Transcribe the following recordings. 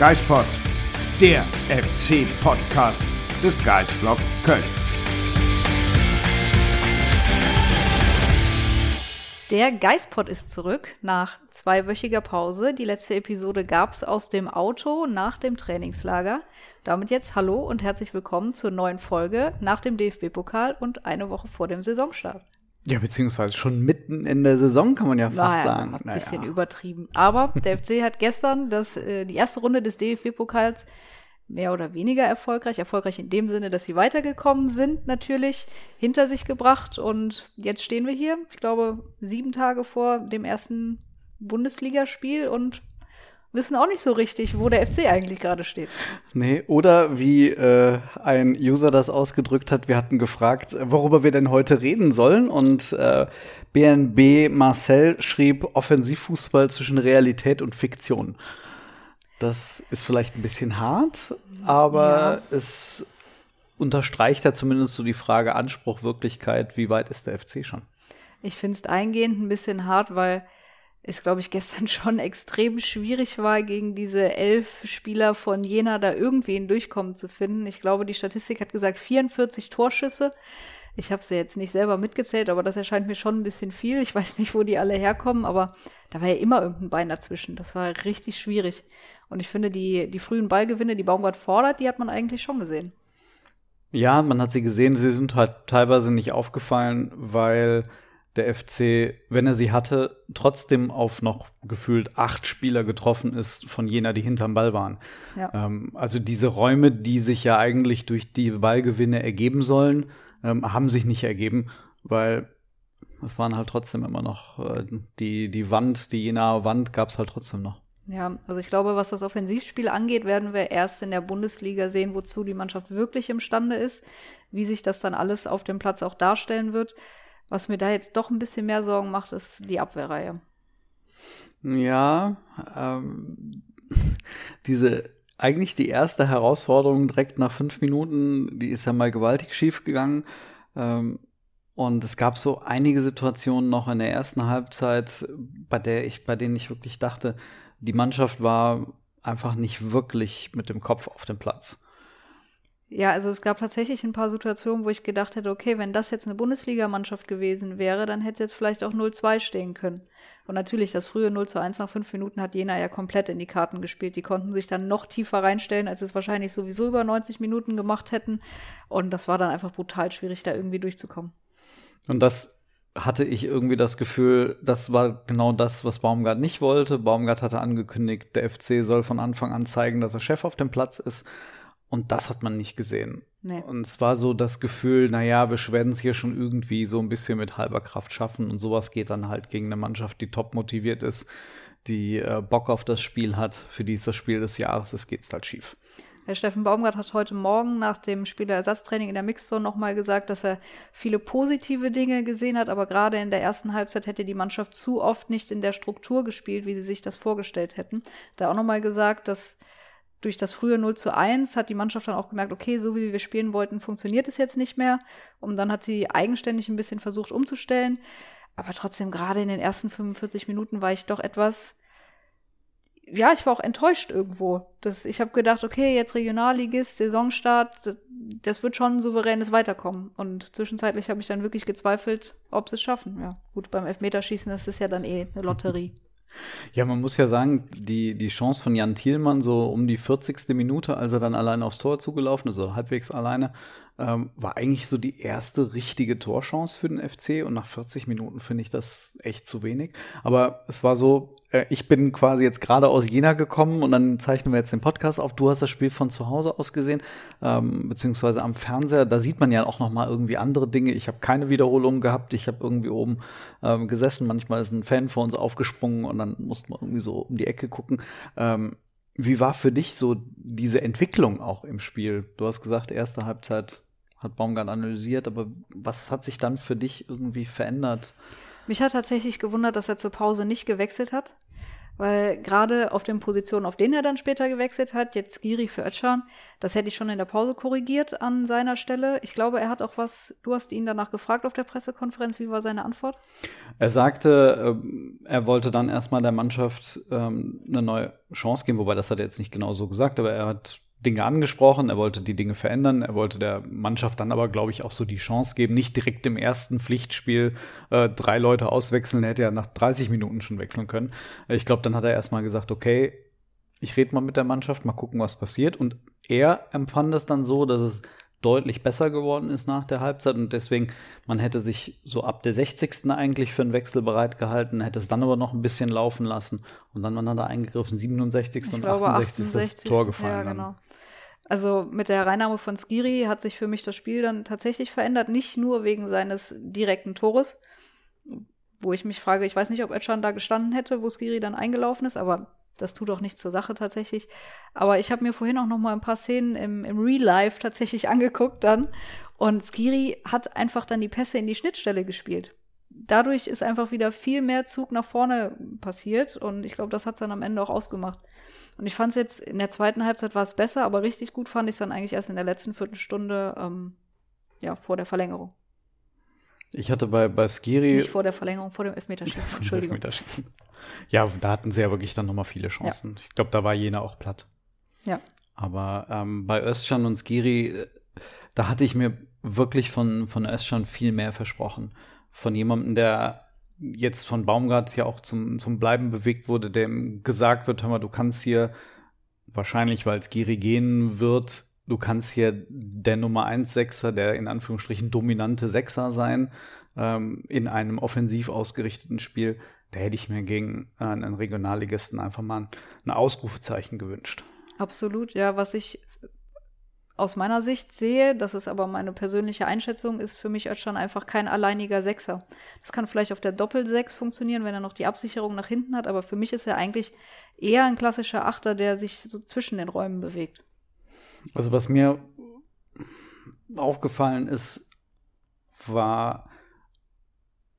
Geispod, der FC-Podcast des Geisblog Köln. Der Geistpod ist zurück nach zweiwöchiger Pause. Die letzte Episode gab's aus dem Auto nach dem Trainingslager. Damit jetzt Hallo und herzlich willkommen zur neuen Folge nach dem DFB-Pokal und eine Woche vor dem Saisonstart. Ja, beziehungsweise schon mitten in der Saison kann man ja fast Naja, sagen. Ein Naja. bisschen übertrieben. Aber der FC hat gestern das, äh, die erste Runde des DFB-Pokals mehr oder weniger erfolgreich, erfolgreich in dem Sinne, dass sie weitergekommen sind, natürlich hinter sich gebracht. Und jetzt stehen wir hier, ich glaube, sieben Tage vor dem ersten Bundesligaspiel und wissen auch nicht so richtig, wo der FC eigentlich gerade steht. Nee, oder wie äh, ein User das ausgedrückt hat, wir hatten gefragt, worüber wir denn heute reden sollen. Und äh, BNB Marcel schrieb Offensivfußball zwischen Realität und Fiktion. Das ist vielleicht ein bisschen hart, aber es unterstreicht ja zumindest so die Frage Anspruch, Wirklichkeit, wie weit ist der FC schon? Ich finde es eingehend ein bisschen hart, weil es, glaube ich, gestern schon extrem schwierig war, gegen diese elf Spieler von Jena da irgendwie ein Durchkommen zu finden. Ich glaube, die Statistik hat gesagt 44 Torschüsse. Ich habe sie jetzt nicht selber mitgezählt, aber das erscheint mir schon ein bisschen viel. Ich weiß nicht, wo die alle herkommen, aber da war ja immer irgendein Bein dazwischen. Das war richtig schwierig. Und ich finde, die, die frühen Ballgewinne, die Baumgart fordert, die hat man eigentlich schon gesehen. Ja, man hat sie gesehen, sie sind halt teilweise nicht aufgefallen, weil der FC, wenn er sie hatte, trotzdem auf noch gefühlt acht Spieler getroffen ist von jener, die hinterm Ball waren. Ja. Ähm, also diese Räume, die sich ja eigentlich durch die Ballgewinne ergeben sollen, ähm, haben sich nicht ergeben, weil es waren halt trotzdem immer noch äh, die, die Wand, die jener Wand gab es halt trotzdem noch. Ja, also ich glaube, was das Offensivspiel angeht, werden wir erst in der Bundesliga sehen, wozu die Mannschaft wirklich imstande ist, wie sich das dann alles auf dem Platz auch darstellen wird. Was mir da jetzt doch ein bisschen mehr Sorgen macht, ist die Abwehrreihe. Ja, ähm, diese eigentlich die erste Herausforderung direkt nach fünf Minuten, die ist ja mal gewaltig schief gegangen. Ähm, und es gab so einige Situationen noch in der ersten Halbzeit, bei der ich, bei denen ich wirklich dachte, die Mannschaft war einfach nicht wirklich mit dem Kopf auf dem Platz. Ja, also es gab tatsächlich ein paar Situationen, wo ich gedacht hätte, okay, wenn das jetzt eine Bundesligamannschaft gewesen wäre, dann hätte es jetzt vielleicht auch 0-2 stehen können. Und natürlich, das frühe 0 zu 1 nach fünf Minuten hat Jena ja komplett in die Karten gespielt. Die konnten sich dann noch tiefer reinstellen, als sie es wahrscheinlich sowieso über 90 Minuten gemacht hätten. Und das war dann einfach brutal schwierig, da irgendwie durchzukommen. Und das hatte ich irgendwie das Gefühl, das war genau das, was Baumgart nicht wollte. Baumgart hatte angekündigt, der FC soll von Anfang an zeigen, dass er Chef auf dem Platz ist. Und das hat man nicht gesehen. Nee. Und es war so das Gefühl, naja, wir werden es hier schon irgendwie so ein bisschen mit halber Kraft schaffen. Und sowas geht dann halt gegen eine Mannschaft, die top motiviert ist, die äh, Bock auf das Spiel hat. Für die ist das Spiel des Jahres, es geht's halt schief. Herr Steffen Baumgart hat heute Morgen nach dem Spielerersatztraining in der Mixzone nochmal gesagt, dass er viele positive Dinge gesehen hat, aber gerade in der ersten Halbzeit hätte die Mannschaft zu oft nicht in der Struktur gespielt, wie sie sich das vorgestellt hätten. Da auch nochmal gesagt, dass durch das frühe 0 zu 1 hat die Mannschaft dann auch gemerkt, okay, so wie wir spielen wollten, funktioniert es jetzt nicht mehr. Und dann hat sie eigenständig ein bisschen versucht umzustellen. Aber trotzdem, gerade in den ersten 45 Minuten war ich doch etwas, ja, ich war auch enttäuscht irgendwo. Das, ich habe gedacht, okay, jetzt Regionalligist, Saisonstart, das, das wird schon ein souveränes Weiterkommen. Und zwischenzeitlich habe ich dann wirklich gezweifelt, ob sie es schaffen. Ja, gut, beim Elfmeterschießen, das ist ja dann eh eine Lotterie. Ja, man muss ja sagen, die, die Chance von Jan Thielmann so um die 40. Minute, als er dann allein aufs Tor zugelaufen ist, also halbwegs alleine, ähm, war eigentlich so die erste richtige Torchance für den FC und nach 40 Minuten finde ich das echt zu wenig. Aber es war so, äh, ich bin quasi jetzt gerade aus Jena gekommen und dann zeichnen wir jetzt den Podcast auf. Du hast das Spiel von zu Hause aus gesehen, ähm, beziehungsweise am Fernseher. Da sieht man ja auch noch mal irgendwie andere Dinge. Ich habe keine Wiederholung gehabt. Ich habe irgendwie oben ähm, gesessen. Manchmal ist ein Fan vor uns aufgesprungen und dann musste man irgendwie so um die Ecke gucken. Ähm, wie war für dich so diese Entwicklung auch im Spiel? Du hast gesagt, erste Halbzeit hat Baumgart analysiert, aber was hat sich dann für dich irgendwie verändert? Mich hat tatsächlich gewundert, dass er zur Pause nicht gewechselt hat, weil gerade auf den Positionen, auf denen er dann später gewechselt hat, jetzt Giri für Özcan, das hätte ich schon in der Pause korrigiert an seiner Stelle. Ich glaube, er hat auch was, du hast ihn danach gefragt auf der Pressekonferenz, wie war seine Antwort? Er sagte, ähm, er wollte dann erstmal der Mannschaft ähm, eine neue Chance geben, wobei das hat er jetzt nicht genau so gesagt, aber er hat Dinge angesprochen, er wollte die Dinge verändern, er wollte der Mannschaft dann aber, glaube ich, auch so die Chance geben, nicht direkt im ersten Pflichtspiel äh, drei Leute auswechseln, er hätte ja nach 30 Minuten schon wechseln können. Ich glaube, dann hat er erstmal gesagt, okay, ich rede mal mit der Mannschaft, mal gucken, was passiert. Und er empfand es dann so, dass es deutlich besser geworden ist nach der Halbzeit und deswegen, man hätte sich so ab der 60. eigentlich für einen Wechsel bereit gehalten, hätte es dann aber noch ein bisschen laufen lassen und dann hat er eingegriffen, 67. Ich und glaube, 68. 68. das Tor gefallen. Ja, genau. Also mit der Reinnahme von Skiri hat sich für mich das Spiel dann tatsächlich verändert, nicht nur wegen seines direkten Tores, wo ich mich frage, ich weiß nicht, ob Özcan da gestanden hätte, wo Skiri dann eingelaufen ist, aber das tut auch nichts zur Sache tatsächlich. Aber ich habe mir vorhin auch noch mal ein paar Szenen im, im Real Life tatsächlich angeguckt dann. Und Skiri hat einfach dann die Pässe in die Schnittstelle gespielt. Dadurch ist einfach wieder viel mehr Zug nach vorne passiert. Und ich glaube, das hat es dann am Ende auch ausgemacht. Und ich fand es jetzt, in der zweiten Halbzeit war es besser, aber richtig gut fand ich es dann eigentlich erst in der letzten Viertelstunde, ähm, ja, vor der Verlängerung. Ich hatte bei, bei Skiri. Nicht vor der Verlängerung, vor dem Elfmeterschießen. Entschuldigung. Elfmeterschießen. Ja, da hatten sie ja wirklich dann nochmal viele Chancen. Ja. Ich glaube, da war jener auch platt. Ja. Aber ähm, bei Özcan und Skiri, äh, da hatte ich mir wirklich von, von Özcan viel mehr versprochen. Von jemandem, der jetzt von Baumgart ja auch zum, zum Bleiben bewegt wurde, dem gesagt wird, hör mal, du kannst hier wahrscheinlich, weil es Giri gehen wird, du kannst hier der Nummer 1 Sechser, der in Anführungsstrichen dominante Sechser sein, ähm, in einem offensiv ausgerichteten Spiel. Da hätte ich mir gegen äh, einen Regionalligisten einfach mal ein, ein Ausrufezeichen gewünscht. Absolut, ja, was ich aus meiner Sicht sehe, das ist aber meine persönliche Einschätzung, ist für mich Özcan einfach kein alleiniger Sechser. Das kann vielleicht auf der Doppelsechs funktionieren, wenn er noch die Absicherung nach hinten hat, aber für mich ist er eigentlich eher ein klassischer Achter, der sich so zwischen den Räumen bewegt. Also was mir aufgefallen ist, war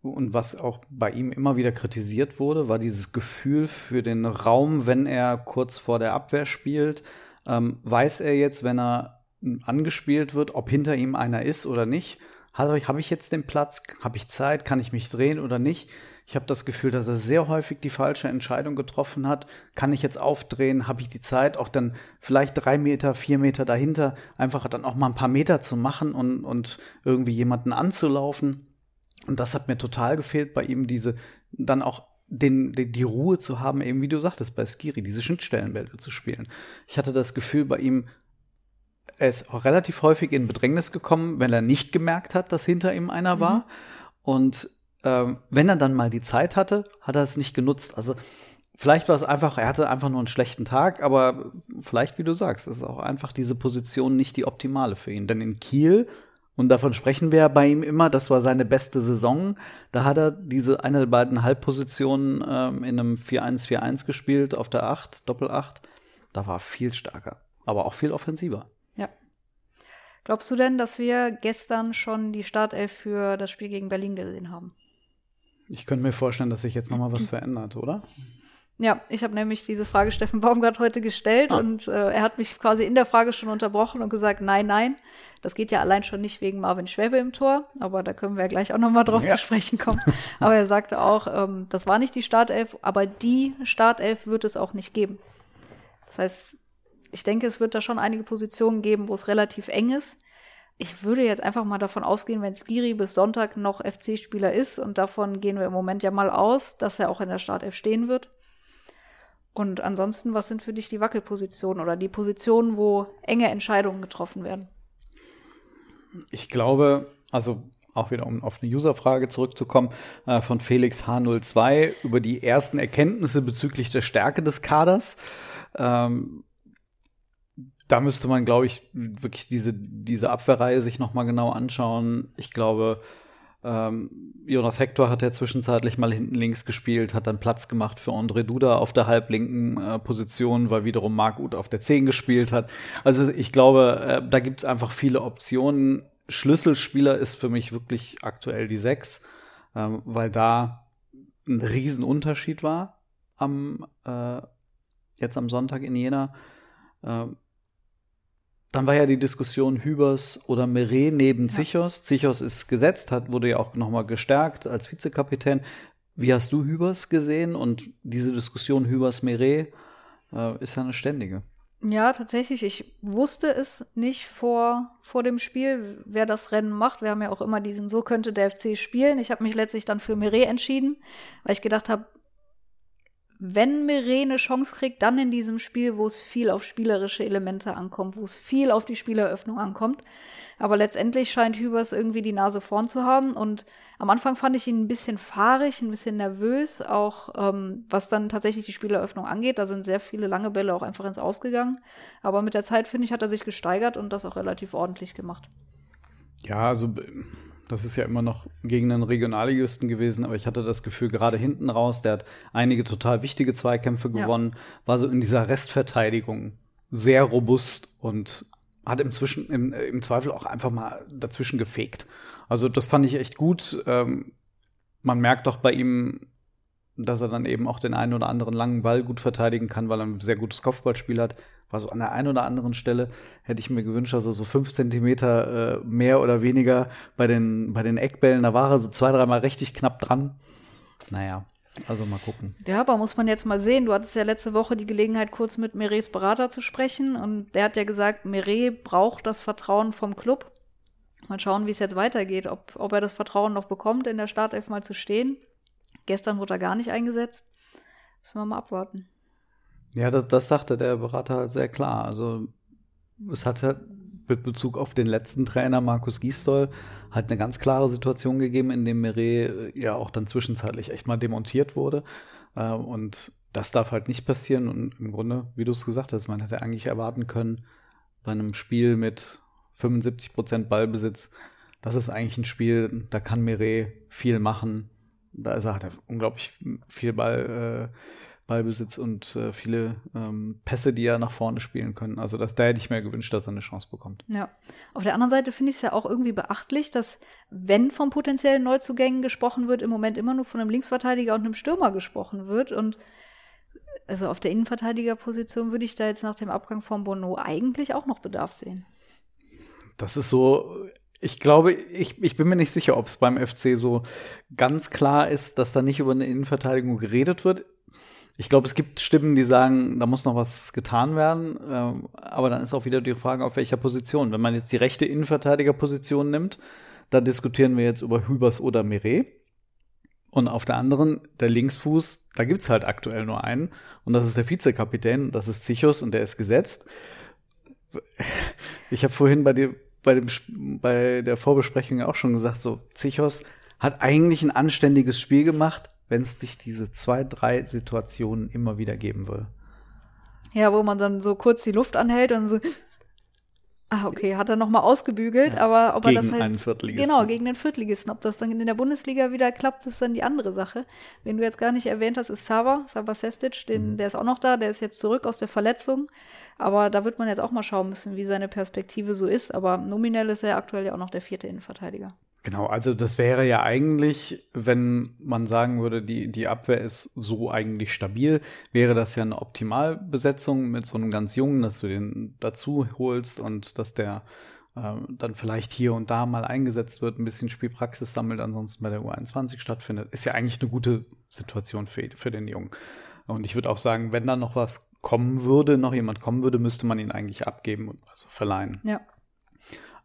und was auch bei ihm immer wieder kritisiert wurde, war dieses Gefühl für den Raum, wenn er kurz vor der Abwehr spielt. Ähm, weiß er jetzt, wenn er angespielt wird, ob hinter ihm einer ist oder nicht. Habe ich, hab ich jetzt den Platz? Habe ich Zeit? Kann ich mich drehen oder nicht? Ich habe das Gefühl, dass er sehr häufig die falsche Entscheidung getroffen hat. Kann ich jetzt aufdrehen? Habe ich die Zeit, auch dann vielleicht drei Meter, vier Meter dahinter einfach dann auch mal ein paar Meter zu machen und, und irgendwie jemanden anzulaufen? Und das hat mir total gefehlt bei ihm, diese dann auch den, die, die Ruhe zu haben, eben wie du sagtest, bei Skiri, diese Schnittstellenbälle zu spielen. Ich hatte das Gefühl bei ihm, er ist auch relativ häufig in Bedrängnis gekommen, wenn er nicht gemerkt hat, dass hinter ihm einer war. Mhm. Und ähm, wenn er dann mal die Zeit hatte, hat er es nicht genutzt. Also vielleicht war es einfach, er hatte einfach nur einen schlechten Tag, aber vielleicht, wie du sagst, ist auch einfach diese Position nicht die optimale für ihn. Denn in Kiel, und davon sprechen wir ja bei ihm immer, das war seine beste Saison, da hat er diese eine der beiden Halbpositionen ähm, in einem 4-1-4-1 gespielt, auf der 8, Doppel-8. Da war viel stärker, aber auch viel offensiver. Glaubst du denn, dass wir gestern schon die Startelf für das Spiel gegen Berlin gesehen haben? Ich könnte mir vorstellen, dass sich jetzt noch mal was verändert, oder? Ja, ich habe nämlich diese Frage Steffen Baumgart heute gestellt ah. und äh, er hat mich quasi in der Frage schon unterbrochen und gesagt, nein, nein, das geht ja allein schon nicht wegen Marvin Schwäbe im Tor, aber da können wir ja gleich auch noch mal drauf ja. zu sprechen kommen. aber er sagte auch, ähm, das war nicht die Startelf, aber die Startelf wird es auch nicht geben. Das heißt, ich denke, es wird da schon einige Positionen geben, wo es relativ eng ist. Ich würde jetzt einfach mal davon ausgehen, wenn Skiri bis Sonntag noch FC-Spieler ist, und davon gehen wir im Moment ja mal aus, dass er auch in der Startelf stehen wird. Und ansonsten, was sind für dich die Wackelpositionen oder die Positionen, wo enge Entscheidungen getroffen werden? Ich glaube, also auch wieder um auf eine Userfrage zurückzukommen, äh, von Felix H02 über die ersten Erkenntnisse bezüglich der Stärke des Kaders. Ähm, da müsste man, glaube ich, wirklich diese, diese Abwehrreihe sich noch mal genau anschauen. Ich glaube, ähm, Jonas Hector hat ja zwischenzeitlich mal hinten links gespielt, hat dann Platz gemacht für André Duda auf der halblinken äh, Position, weil wiederum Marc Uth auf der 10 gespielt hat. Also ich glaube, äh, da gibt es einfach viele Optionen. Schlüsselspieler ist für mich wirklich aktuell die 6, ähm, weil da ein Riesenunterschied war am äh, jetzt am Sonntag in Jena. Ähm, dann war ja die Diskussion Hübers oder Meret neben ja. Zichos. Zichos ist gesetzt, hat, wurde ja auch nochmal gestärkt als Vizekapitän. Wie hast du Hübers gesehen? Und diese Diskussion Hübers-Meret äh, ist ja eine ständige. Ja, tatsächlich. Ich wusste es nicht vor, vor dem Spiel, wer das Rennen macht. Wir haben ja auch immer diesen, so könnte der FC spielen. Ich habe mich letztlich dann für Meret entschieden, weil ich gedacht habe, wenn eine Chance kriegt, dann in diesem Spiel, wo es viel auf spielerische Elemente ankommt, wo es viel auf die Spieleröffnung ankommt. Aber letztendlich scheint Hübers irgendwie die Nase vorn zu haben. Und am Anfang fand ich ihn ein bisschen fahrig, ein bisschen nervös, auch ähm, was dann tatsächlich die Spieleröffnung angeht. Da sind sehr viele lange Bälle auch einfach ins Ausgegangen. Aber mit der Zeit, finde ich, hat er sich gesteigert und das auch relativ ordentlich gemacht. Ja, also das ist ja immer noch gegen einen Regionalligisten gewesen, aber ich hatte das Gefühl, gerade hinten raus, der hat einige total wichtige Zweikämpfe gewonnen, ja. war so in dieser Restverteidigung sehr robust und hat im, Zwischen, im, im Zweifel auch einfach mal dazwischen gefegt. Also das fand ich echt gut. Ähm, man merkt doch bei ihm, dass er dann eben auch den einen oder anderen langen Ball gut verteidigen kann, weil er ein sehr gutes Kopfballspiel hat war so an der einen oder anderen Stelle hätte ich mir gewünscht, also so fünf Zentimeter äh, mehr oder weniger bei den, bei den Eckbällen. Da war er so zwei, dreimal richtig knapp dran. Naja, also mal gucken. Ja, aber muss man jetzt mal sehen. Du hattest ja letzte Woche die Gelegenheit, kurz mit Merets Berater zu sprechen. Und der hat ja gesagt, Meret braucht das Vertrauen vom Club. Mal schauen, wie es jetzt weitergeht. Ob, ob er das Vertrauen noch bekommt, in der Startelf mal zu stehen. Gestern wurde er gar nicht eingesetzt. Müssen wir mal abwarten. Ja, das, das sagte der Berater sehr klar. Also es hat halt mit Bezug auf den letzten Trainer Markus Gisdol halt eine ganz klare Situation gegeben, in dem Meret äh, ja auch dann zwischenzeitlich echt mal demontiert wurde. Äh, und das darf halt nicht passieren. Und im Grunde, wie du es gesagt hast, man hätte eigentlich erwarten können, bei einem Spiel mit 75 Prozent Ballbesitz, das ist eigentlich ein Spiel, da kann Meret viel machen. Da ist er, hat er unglaublich viel Ball. Äh, Ballbesitz und äh, viele ähm, Pässe, die er nach vorne spielen können. Also das, da hätte ich mir gewünscht, dass er eine Chance bekommt. Ja. Auf der anderen Seite finde ich es ja auch irgendwie beachtlich, dass wenn von potenziellen Neuzugängen gesprochen wird, im Moment immer nur von einem Linksverteidiger und einem Stürmer gesprochen wird. Und also auf der Innenverteidigerposition würde ich da jetzt nach dem Abgang von Bono eigentlich auch noch Bedarf sehen. Das ist so ich glaube, ich, ich bin mir nicht sicher, ob es beim FC so ganz klar ist, dass da nicht über eine Innenverteidigung geredet wird ich glaube, es gibt Stimmen, die sagen, da muss noch was getan werden. Ähm, aber dann ist auch wieder die Frage, auf welcher Position. Wenn man jetzt die rechte Innenverteidigerposition nimmt, da diskutieren wir jetzt über Hübers oder Meret. Und auf der anderen, der Linksfuß, da gibt's halt aktuell nur einen. Und das ist der Vizekapitän, das ist Zichos und der ist gesetzt. Ich habe vorhin bei, dir, bei, dem, bei der Vorbesprechung auch schon gesagt, so Zichos hat eigentlich ein anständiges Spiel gemacht, wenn es nicht diese zwei, drei Situationen immer wieder geben würde. Ja, wo man dann so kurz die Luft anhält und so. Ah, okay, hat er nochmal ausgebügelt, ja, aber ob er das halt. Einen Viertligisten. Genau, gegen den Viertligisten. Ob das dann in der Bundesliga wieder klappt, ist dann die andere Sache. Wen du jetzt gar nicht erwähnt hast, ist Sava, Sava Sestic, den, mhm. der ist auch noch da, der ist jetzt zurück aus der Verletzung. Aber da wird man jetzt auch mal schauen müssen, wie seine Perspektive so ist. Aber nominell ist er aktuell ja auch noch der vierte Innenverteidiger. Genau, also das wäre ja eigentlich, wenn man sagen würde, die, die Abwehr ist so eigentlich stabil, wäre das ja eine Optimalbesetzung mit so einem ganz Jungen, dass du den dazu holst und dass der äh, dann vielleicht hier und da mal eingesetzt wird, ein bisschen Spielpraxis sammelt, ansonsten bei der U21 stattfindet, ist ja eigentlich eine gute Situation für, für den Jungen. Und ich würde auch sagen, wenn da noch was kommen würde, noch jemand kommen würde, müsste man ihn eigentlich abgeben und also verleihen. Ja.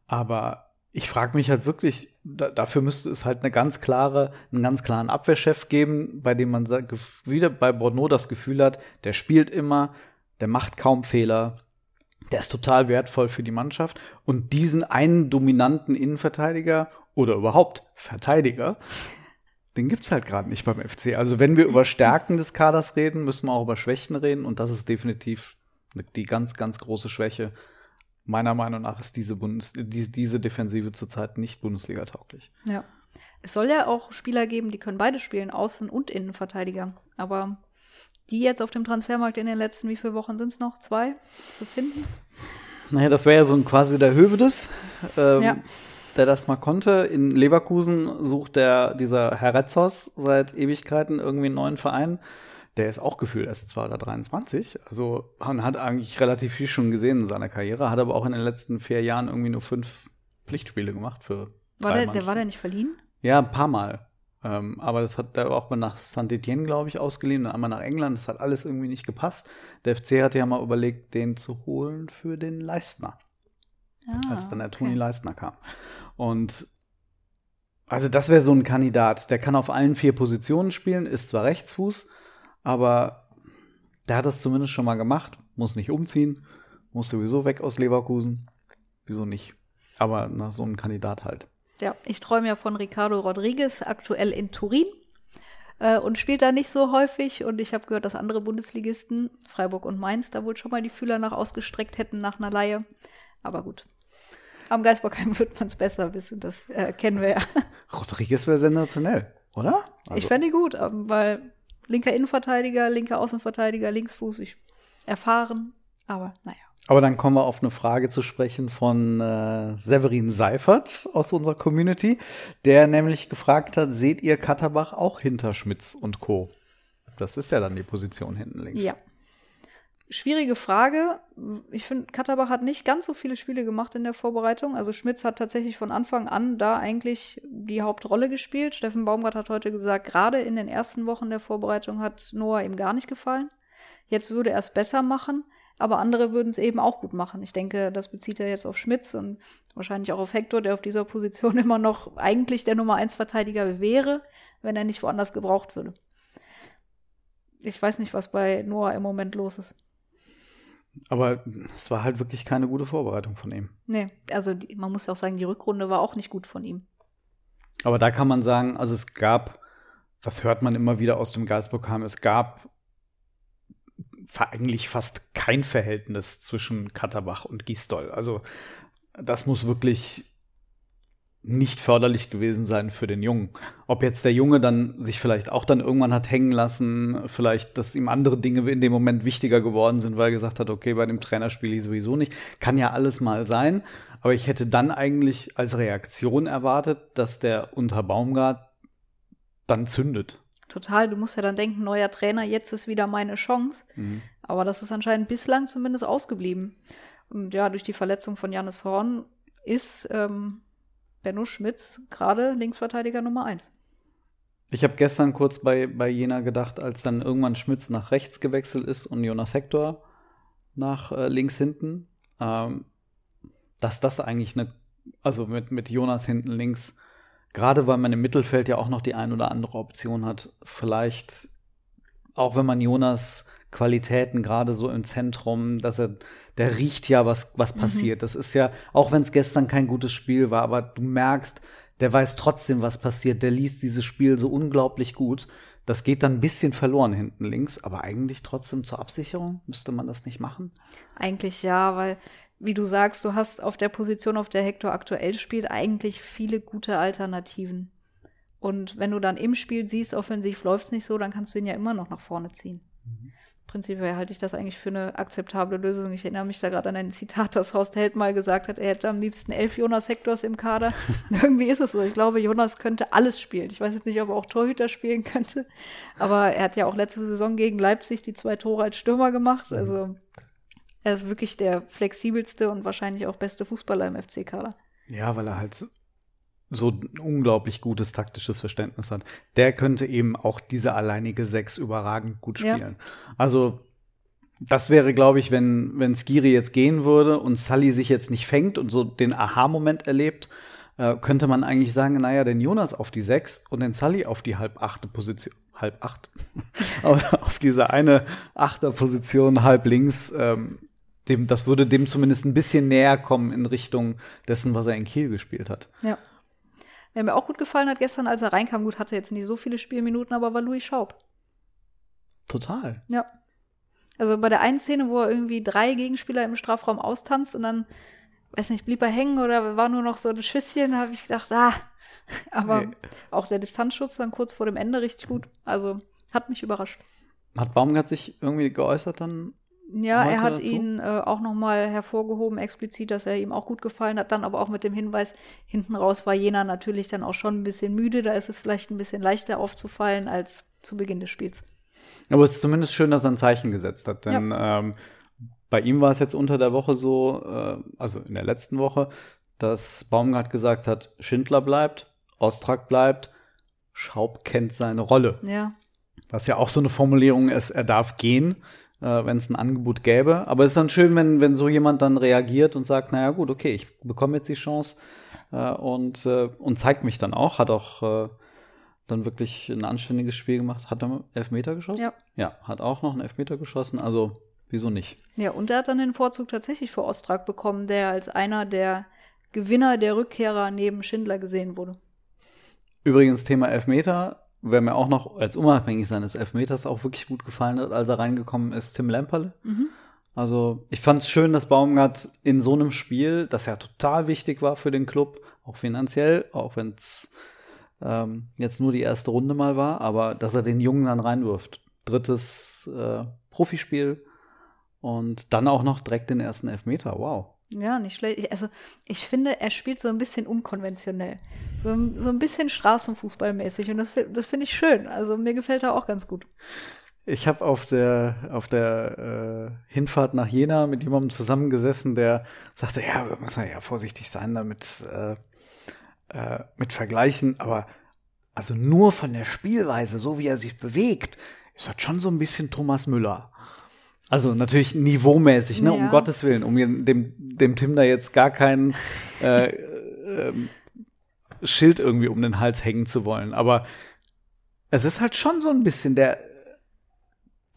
Aber ich frage mich halt wirklich, da, dafür müsste es halt eine ganz klare, einen ganz klaren Abwehrchef geben, bei dem man wieder bei Bordeaux das Gefühl hat, der spielt immer, der macht kaum Fehler. Der ist total wertvoll für die Mannschaft. Und diesen einen dominanten Innenverteidiger oder überhaupt Verteidiger, den gibt's halt gerade nicht beim FC. Also wenn wir über Stärken des Kaders reden, müssen wir auch über Schwächen reden. Und das ist definitiv die ganz, ganz große Schwäche. Meiner Meinung nach ist diese, Bundes diese, diese Defensive zurzeit nicht Bundesliga-tauglich. Ja. Es soll ja auch Spieler geben, die können beide spielen, Außen- und Innenverteidiger. Aber die jetzt auf dem Transfermarkt in den letzten, wie viele Wochen sind es noch? Zwei zu finden? Naja, das wäre ja so ein quasi der Hövedes, ähm, Ja. der das mal konnte. In Leverkusen sucht der, dieser Herr Retzos seit Ewigkeiten irgendwie einen neuen Verein. Der ist auch gefühlt erst zwei oder 23. Also man hat eigentlich relativ viel schon gesehen in seiner Karriere, hat aber auch in den letzten vier Jahren irgendwie nur fünf Pflichtspiele gemacht für War der, der war der nicht verliehen? Ja, ein paar Mal. Ähm, aber das hat er auch mal nach Saint-Etienne, glaube ich, ausgeliehen und einmal nach England. Das hat alles irgendwie nicht gepasst. Der FC hatte ja mal überlegt, den zu holen für den Leistner, Ah, als dann der okay. Toni Leistner kam. Und also das wäre so ein Kandidat. Der kann auf allen vier Positionen spielen, ist zwar Rechtsfuß, aber der hat das zumindest schon mal gemacht. Muss nicht umziehen, muss sowieso weg aus Leverkusen. Wieso nicht? Aber na, so ein Kandidat halt. Ja, ich träume ja von Ricardo Rodriguez, aktuell in Turin äh, und spielt da nicht so häufig. Und ich habe gehört, dass andere Bundesligisten, Freiburg und Mainz, da wohl schon mal die Fühler nach ausgestreckt hätten nach einer Laie. Aber gut. Am Geisbockheim wird man es besser wissen, das äh, kennen wir ja. Rodriguez wäre sensationell, oder? ich Also- fände ihn gut, ähm, weil linker Innenverteidiger, linker Außenverteidiger, Linksfuß, ich erfahren. Aber naja. Aber dann kommen wir auf eine Frage zu sprechen von äh, Severin Seifert aus unserer Community, der nämlich gefragt hat, seht ihr Katterbach auch hinter Schmitz und Co.? Das ist ja dann die Position hinten links. Ja. Schwierige Frage. Ich finde, Katterbach hat nicht ganz so viele Spiele gemacht in der Vorbereitung. Also Schmitz hat tatsächlich von Anfang an da eigentlich die Hauptrolle gespielt. Steffen Baumgart hat heute gesagt, gerade in den ersten Wochen der Vorbereitung hat Noah ihm gar nicht gefallen. Jetzt würde er es besser machen, aber andere würden es eben auch gut machen. Ich denke, das bezieht er jetzt auf Schmitz und wahrscheinlich auch auf Hector, der auf dieser Position immer noch eigentlich der Nummer 1 Verteidiger wäre, wenn er nicht woanders gebraucht würde. Ich weiß nicht, was bei Noah im Moment los ist. Aber es war halt wirklich keine gute Vorbereitung von ihm. Nee, also die, man muss ja auch sagen, die Rückrunde war auch nicht gut von ihm. Aber da kann man sagen, also es gab, das hört man immer wieder aus dem Geistbockheim, es gab eigentlich fast kein Verhältnis zwischen Katterbach und Gisdol. Also das muss wirklich nicht förderlich gewesen sein für den Jungen. Ob jetzt der Junge dann sich vielleicht auch dann irgendwann hat hängen lassen, vielleicht, dass ihm andere Dinge in dem Moment wichtiger geworden sind, weil er gesagt hat, okay, bei dem Trainer spiele ich sowieso nicht. Kann ja alles mal sein. Aber ich hätte dann eigentlich als Reaktion erwartet, dass der unter Baumgart dann zündet. Total, du musst ja dann denken, neuer Trainer, jetzt ist wieder meine Chance. Aber das ist anscheinend bislang zumindest ausgeblieben. Und ja, durch die Verletzung von Janis Horn ist ähm, Benno Schmitz gerade Linksverteidiger Nummer 1. Ich habe gestern kurz bei, bei Jena gedacht, als dann irgendwann Schmitz nach rechts gewechselt ist und Jonas Hector nach äh, links hinten, ähm, dass das eigentlich eine, also mit, mit Jonas hinten links, gerade weil man im Mittelfeld ja auch noch die ein oder andere Option hat, vielleicht, auch wenn man Jonas Qualitäten gerade so im Zentrum, dass er, der riecht ja, was, was passiert. Das ist ja, auch wenn es gestern kein gutes Spiel war, aber du merkst, der weiß trotzdem, was passiert. Der liest dieses Spiel so unglaublich gut. Das geht dann ein bisschen verloren hinten links, aber eigentlich trotzdem zur Absicherung. Müsste man das nicht machen? Eigentlich ja, weil, wie du sagst, du hast auf der Position, auf der Hector aktuell spielt, eigentlich viele gute Alternativen. Und wenn du dann im Spiel siehst, offensiv läuft's nicht so, dann kannst du ihn ja immer noch nach vorne ziehen. Prinzipiell halte ich das eigentlich für eine akzeptable Lösung. Ich erinnere mich da gerade an ein Zitat, das Horst Held mal gesagt hat, er hätte am liebsten elf Jonas Hektors im Kader. Irgendwie ist es so. Ich glaube, Jonas könnte alles spielen. Ich weiß jetzt nicht, ob er auch Torhüter spielen könnte, aber er hat ja auch letzte Saison gegen Leipzig die zwei Tore als Stürmer gemacht. Also er ist wirklich der flexibelste und wahrscheinlich auch beste Fußballer im FC-Kader. Ja, weil er halt so ein unglaublich gutes taktisches Verständnis hat. Der könnte eben auch diese alleinige Sechs überragend gut Ja. spielen. Also das wäre, glaube ich, wenn, wenn Skiri jetzt gehen würde und Sully sich jetzt nicht fängt und so den Aha-Moment erlebt, äh, könnte man eigentlich sagen, naja, den Jonas auf die Sechs und den Sully auf die halb achte Position, halb acht, auf auf diese eine Achterposition halb links, ähm, dem, das würde dem zumindest ein bisschen näher kommen in Richtung dessen, was er in Kiel gespielt hat. Ja. Wer mir auch gut gefallen hat gestern, als er reinkam, gut, hatte jetzt nicht so viele Spielminuten, aber war Louis Schaub. Total. Ja. Also bei der einen Szene, wo er irgendwie drei Gegenspieler im Strafraum austanzt und dann, weiß nicht, blieb er hängen oder war nur noch so ein Schüsschen, da habe ich gedacht, ah. Aber Nee. auch der Distanzschutz dann kurz vor dem Ende richtig gut. Also hat mich überrascht. Hat Baumgart sich irgendwie geäußert dann? Ja, er hat dazu? ihn äh, auch nochmal hervorgehoben, explizit, dass er ihm auch gut gefallen hat. Dann aber auch mit dem Hinweis, hinten raus war Jena natürlich dann auch schon ein bisschen müde. Da ist es vielleicht ein bisschen leichter aufzufallen als zu Beginn des Spiels. Aber es ist zumindest schön, dass er ein Zeichen gesetzt hat, denn ähm, bei ihm war es jetzt unter der Woche so, äh, also in der letzten Woche, dass Baumgart gesagt hat, Schindler bleibt, Ostrak bleibt, Schaub kennt seine Rolle. Ja, Was ja auch so eine Formulierung ist, er darf gehen, äh, wenn es ein Angebot gäbe. Aber es ist dann schön, wenn, wenn so jemand dann reagiert und sagt, naja gut, okay, ich bekomme jetzt die Chance äh, und, äh, und zeigt mich dann auch, hat auch äh, dann wirklich ein anständiges Spiel gemacht. Hat er Elfmeter geschossen? Ja. Ja, hat auch noch einen Elfmeter geschossen, also wieso nicht? Ja, und er hat dann den Vorzug tatsächlich für Ostrak bekommen, der als einer der Gewinner der Rückkehrer neben Schindler gesehen wurde. Übrigens, Thema Elfmeter, wer mir auch noch als unabhängig seines Elfmeters auch wirklich gut gefallen hat, als er reingekommen ist, Tim Lemperle. Also ich fand es schön, dass Baumgart in so einem Spiel, das ja total wichtig war für den Club, auch finanziell, auch wenn es ähm, jetzt nur die erste Runde mal war, aber dass er den Jungen dann reinwirft. Drittes äh, Profispiel und dann auch noch direkt den ersten Elfmeter. Wow. Ja, nicht schlecht. Also ich finde, er spielt so ein bisschen unkonventionell. So, so ein bisschen Straßenfußballmäßig. Und das, das finde ich schön. Also mir gefällt er auch ganz gut. Ich habe auf der auf der äh, Hinfahrt nach Jena mit jemandem zusammengesessen, der sagte, ja, wir müssen ja vorsichtig sein damit äh, äh, mit Vergleichen, aber also nur von der Spielweise, so wie er sich bewegt, ist das schon so ein bisschen Thomas Müller. Also natürlich niveaumäßig, ne, um Ja. Gottes Willen, um dem dem Tim da jetzt gar keinen äh, ähm, Schild irgendwie um den Hals hängen zu wollen, aber es ist halt schon so ein bisschen der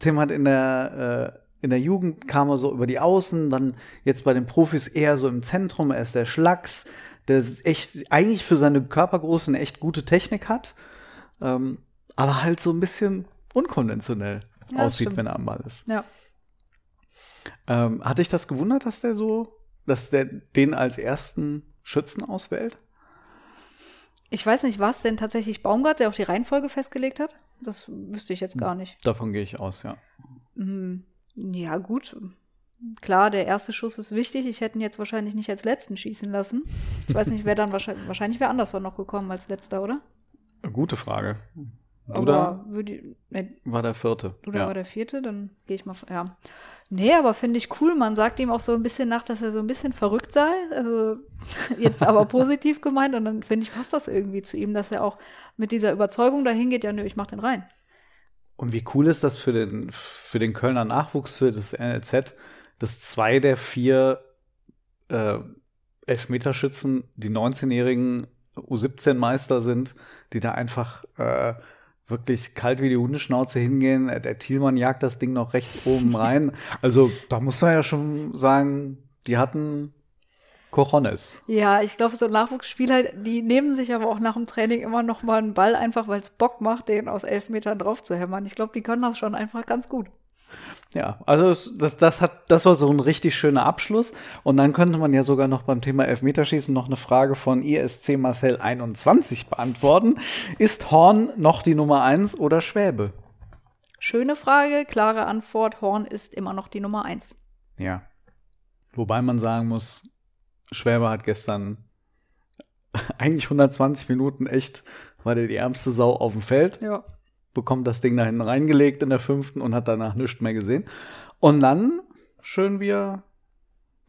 Tim hat in der, äh, in der Jugend kam er so über die Außen, dann jetzt bei den Profis eher so im Zentrum. Er ist der Schlacks, der ist echt, eigentlich für seine Körpergröße eine echt gute Technik hat, ähm, aber halt so ein bisschen unkonventionell Ja, aussieht, stimmt. wenn er am Ball ist. Ja. Ähm, hat dich das gewundert, dass der so, dass der den als ersten Schützen auswählt? Ich weiß nicht, war es denn tatsächlich Baumgart, der auch die Reihenfolge festgelegt hat? Das wüsste ich jetzt gar nicht. Davon gehe ich aus, ja. Hm, Ja, gut. Klar, der erste Schuss ist wichtig. Ich hätte ihn jetzt wahrscheinlich nicht als letzten schießen lassen. Ich weiß nicht, wer dann wahrscheinlich, wahrscheinlich wäre Anderson noch gekommen als letzter, oder? Gute Frage. Duda Aber würde, nee, war der vierte. Duda ja. war der vierte, dann gehe ich mal, ja. Nee, aber finde ich cool. Man sagt ihm auch so ein bisschen nach, dass er so ein bisschen verrückt sei. Also jetzt aber positiv gemeint. Und dann finde ich, passt das irgendwie zu ihm, dass er auch mit dieser Überzeugung dahin geht, ja, nö, ich mach den rein. Und wie cool ist das für den, für den Kölner Nachwuchs, für das NLZ, dass zwei der vier äh, Elfmeterschützen die 19-jährigen U17-Meister sind, die da einfach äh, wirklich kalt wie die Hundeschnauze hingehen. Der Thielmann jagt das Ding noch rechts oben rein. Also da muss man ja schon sagen, die hatten Cojones. Ja, ich glaube, so Nachwuchsspieler, die nehmen sich aber auch nach dem Training immer noch mal einen Ball, einfach weil es Bock macht, den aus elf Metern drauf zu hämmern. Ich glaube, die können das schon einfach ganz gut. Ja, also das- das, hat, das war so ein richtig schöner Abschluss. Und dann könnte man ja sogar noch beim Thema Elfmeterschießen noch eine Frage von ISC Marcel 21 beantworten. Ist Horn noch die Nummer eins oder Schwäbe? Schöne Frage, klare Antwort. Horn ist immer noch die Nummer eins. Ja. Wobei man sagen muss, Schwäbe hat gestern eigentlich 120 Minuten echt, war der die ärmste Sau auf dem Feld. Ja. Bekommt das Ding da hinten reingelegt in der fünften und hat danach nichts mehr gesehen. Und dann schön wir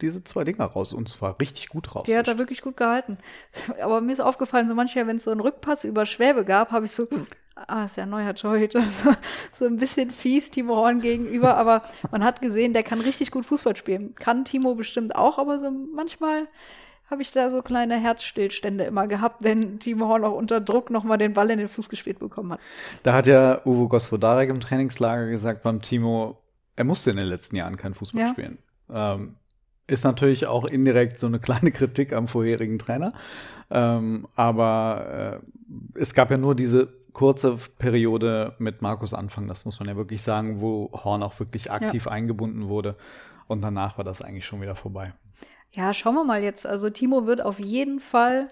diese zwei Dinger raus und zwar richtig gut raus. Die hat er wirklich gut gehalten. Aber mir ist aufgefallen, so manchmal, wenn es so einen Rückpass über Schwäbe gab, habe ich so, ah, ist ja ein neuer Torhüter, so, so ein bisschen fies Timo Horn gegenüber, aber man hat gesehen, der kann richtig gut Fußball spielen. Kann Timo bestimmt auch, aber so manchmal habe ich da so kleine Herzstillstände immer gehabt, wenn Timo Horn auch unter Druck nochmal den Ball in den Fuß gespielt bekommen hat. Da hat ja Uwe Gospodarek im Trainingslager gesagt beim Timo, er musste in den letzten Jahren kein Fußball Ja. spielen. Ähm, ist natürlich auch indirekt so eine kleine Kritik am vorherigen Trainer. Ähm, aber äh, es gab ja nur diese kurze Periode mit Markus Anfang, das muss man ja wirklich sagen, wo Horn auch wirklich aktiv ja. eingebunden wurde. Und danach war das eigentlich schon wieder vorbei. Ja, schauen wir mal jetzt. Also Timo wird auf jeden Fall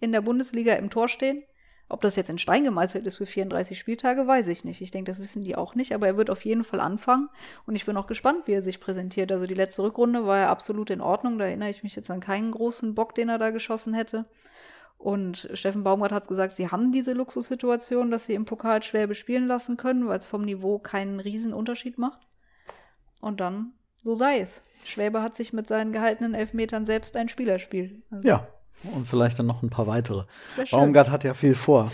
in der Bundesliga im Tor stehen. Ob das jetzt in Stein gemeißelt ist für 34 Spieltage, weiß ich nicht. Ich denke, das wissen die auch nicht, aber er wird auf jeden Fall anfangen und ich bin auch gespannt, wie er sich präsentiert. Also die letzte Rückrunde war ja absolut in Ordnung, da erinnere ich mich jetzt an keinen großen Bock, den er da geschossen hätte. Und Steffen Baumgart hat gesagt, sie haben diese Luxussituation, dass sie im Pokal schwer bespielen lassen können, weil es vom Niveau keinen Riesenunterschied macht. Und dann, so sei es. Schwäbe hat sich mit seinen gehaltenen Elfmetern selbst ein Spielerspiel. Also ja, und vielleicht dann noch ein paar weitere. Baumgart hat ja viel vor.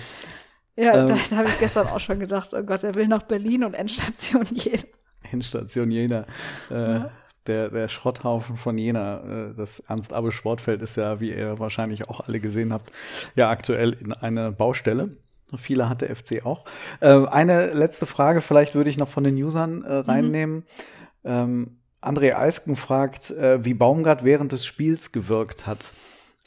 Ja, ähm, da, da habe ich gestern auch schon gedacht, oh Gott, er will nach Berlin und Endstation Jena. Endstation Jena. Äh, ja. der, der Schrotthaufen von Jena, äh, das Ernst-Abbe-Sportfeld ist ja, wie ihr wahrscheinlich auch alle gesehen habt, ja aktuell in einer Baustelle. Viele hat der FC auch. Äh, eine letzte Frage, vielleicht würde ich noch von den Usern äh, mhm. reinnehmen. Mhm. Ähm, André Eisken fragt, äh, wie Baumgart während des Spiels gewirkt hat.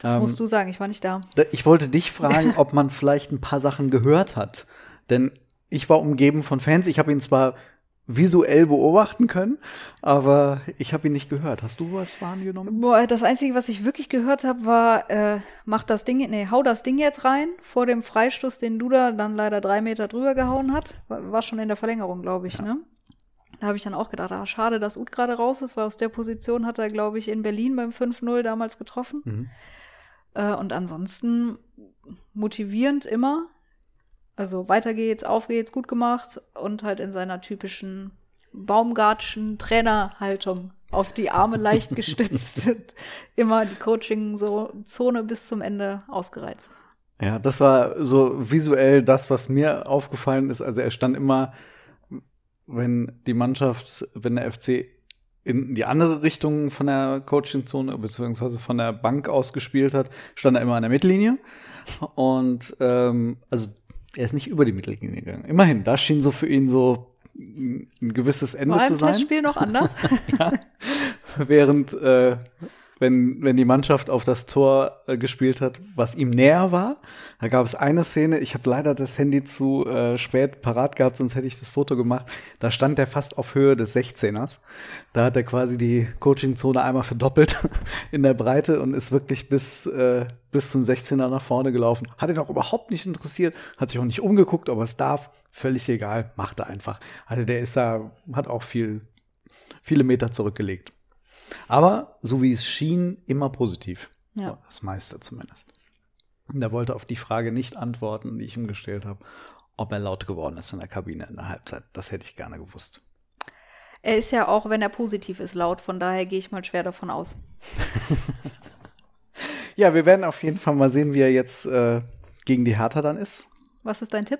Das ähm, musst du sagen, ich war nicht da. Ich wollte dich fragen, ob man vielleicht ein paar Sachen gehört hat. Denn ich war umgeben von Fans. Ich habe ihn zwar visuell beobachten können, aber ich habe ihn nicht gehört. Hast du was wahrgenommen? Boah, das Einzige, was ich wirklich gehört habe, war, äh, mach das Ding, nee, hau das Ding jetzt rein, vor dem Freistoß, den Duda dann leider drei Meter drüber gehauen hat. War, war schon in der Verlängerung, glaube ich, ja. ne? Da habe ich dann auch gedacht, ah, schade, dass Ut gerade raus ist, weil aus der Position hat er, glaube ich, in Berlin beim 5-0 damals getroffen. Mhm. Äh, und ansonsten motivierend immer. Also weiter geht's, auf geht's, gut gemacht und halt in seiner typischen Baumgartschen Trainerhaltung auf die Arme leicht gestützt immer die Coaching-Zone bis zum Ende ausgereizt. Ja, das war so visuell das, was mir aufgefallen ist. Also er stand immer, wenn die Mannschaft, wenn der FC in die andere Richtung von der Coaching-Zone beziehungsweise von der Bank aus gespielt hat, stand er immer an der Mittellinie. Und ähm, also er ist nicht über die Mittellinie gegangen. Immerhin, da schien so für ihn so ein gewisses Ende War zu sein. War das Spiel noch anders? ja. Während äh, wenn, wenn die Mannschaft auf das Tor äh, gespielt hat, was ihm näher war. Da gab es eine Szene, ich habe leider das Handy zu äh, spät parat gehabt, sonst hätte ich das Foto gemacht. Da stand er fast auf Höhe des 16ers. Da hat er quasi die Coaching-Zone einmal verdoppelt in der Breite und ist wirklich bis, äh, bis zum 16er nach vorne gelaufen. Hat ihn auch überhaupt nicht interessiert, hat sich auch nicht umgeguckt, ob er es darf. Völlig egal, macht er einfach. Also der ist da, hat auch viel, viele Meter zurückgelegt. Aber so wie es schien, immer positiv. Ja. Das meiste zumindest. Und er wollte auf die Frage nicht antworten, die ich ihm gestellt habe, ob er laut geworden ist in der Kabine in der Halbzeit. Das hätte ich gerne gewusst. Er ist ja auch, wenn er positiv ist, laut. Von daher gehe ich mal schwer davon aus. ja, wir werden auf jeden Fall mal sehen, wie er jetzt äh, gegen die Hertha dann ist. Was ist dein Tipp?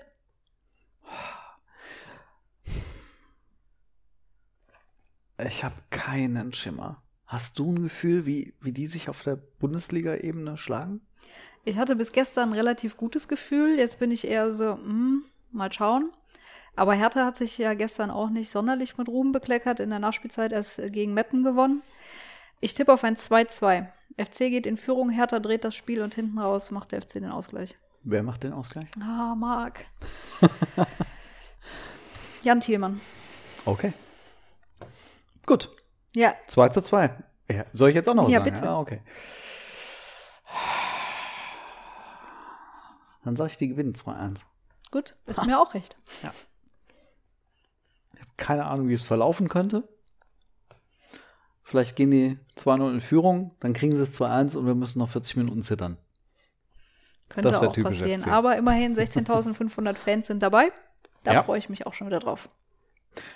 Ich habe keinen Schimmer. Hast du ein Gefühl, wie, wie die sich auf der Bundesliga-Ebene schlagen? Ich hatte bis gestern ein relativ gutes Gefühl. Jetzt bin ich eher so, hm, mal schauen. Aber Hertha hat sich ja gestern auch nicht sonderlich mit Ruhm bekleckert. In der Nachspielzeit erst gegen Meppen gewonnen. Ich tippe auf ein 2-2. FC geht in Führung, Hertha dreht das Spiel und hinten raus macht der FC den Ausgleich. Wer macht den Ausgleich? Ah, Marc. Jan Thielmann. Okay. Gut. Ja. 2 zu 2. Ja, soll ich jetzt auch noch ja, sagen? Bitte. Ja, okay. Dann sage ich, die gewinnen 2-1. Gut, ist mir auch recht. Ja. Ich habe keine Ahnung, wie es verlaufen könnte. Vielleicht gehen die 2-0 in Führung, dann kriegen sie es 2-1 und wir müssen noch 40 Minuten zittern. Könnte das auch passieren. FC. Aber immerhin 16.500 Fans sind dabei. Da ja. freue ich mich auch schon wieder drauf.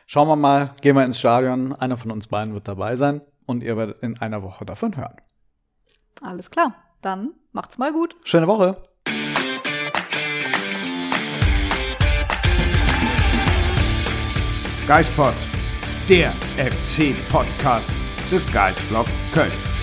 Schauen wir mal, gehen wir ins Stadion. Einer von uns beiden wird dabei sein und ihr werdet in einer Woche davon hören. Alles klar, dann macht's mal gut. Schöne Woche. Geispod, der FC-Podcast des Geistblog Köln.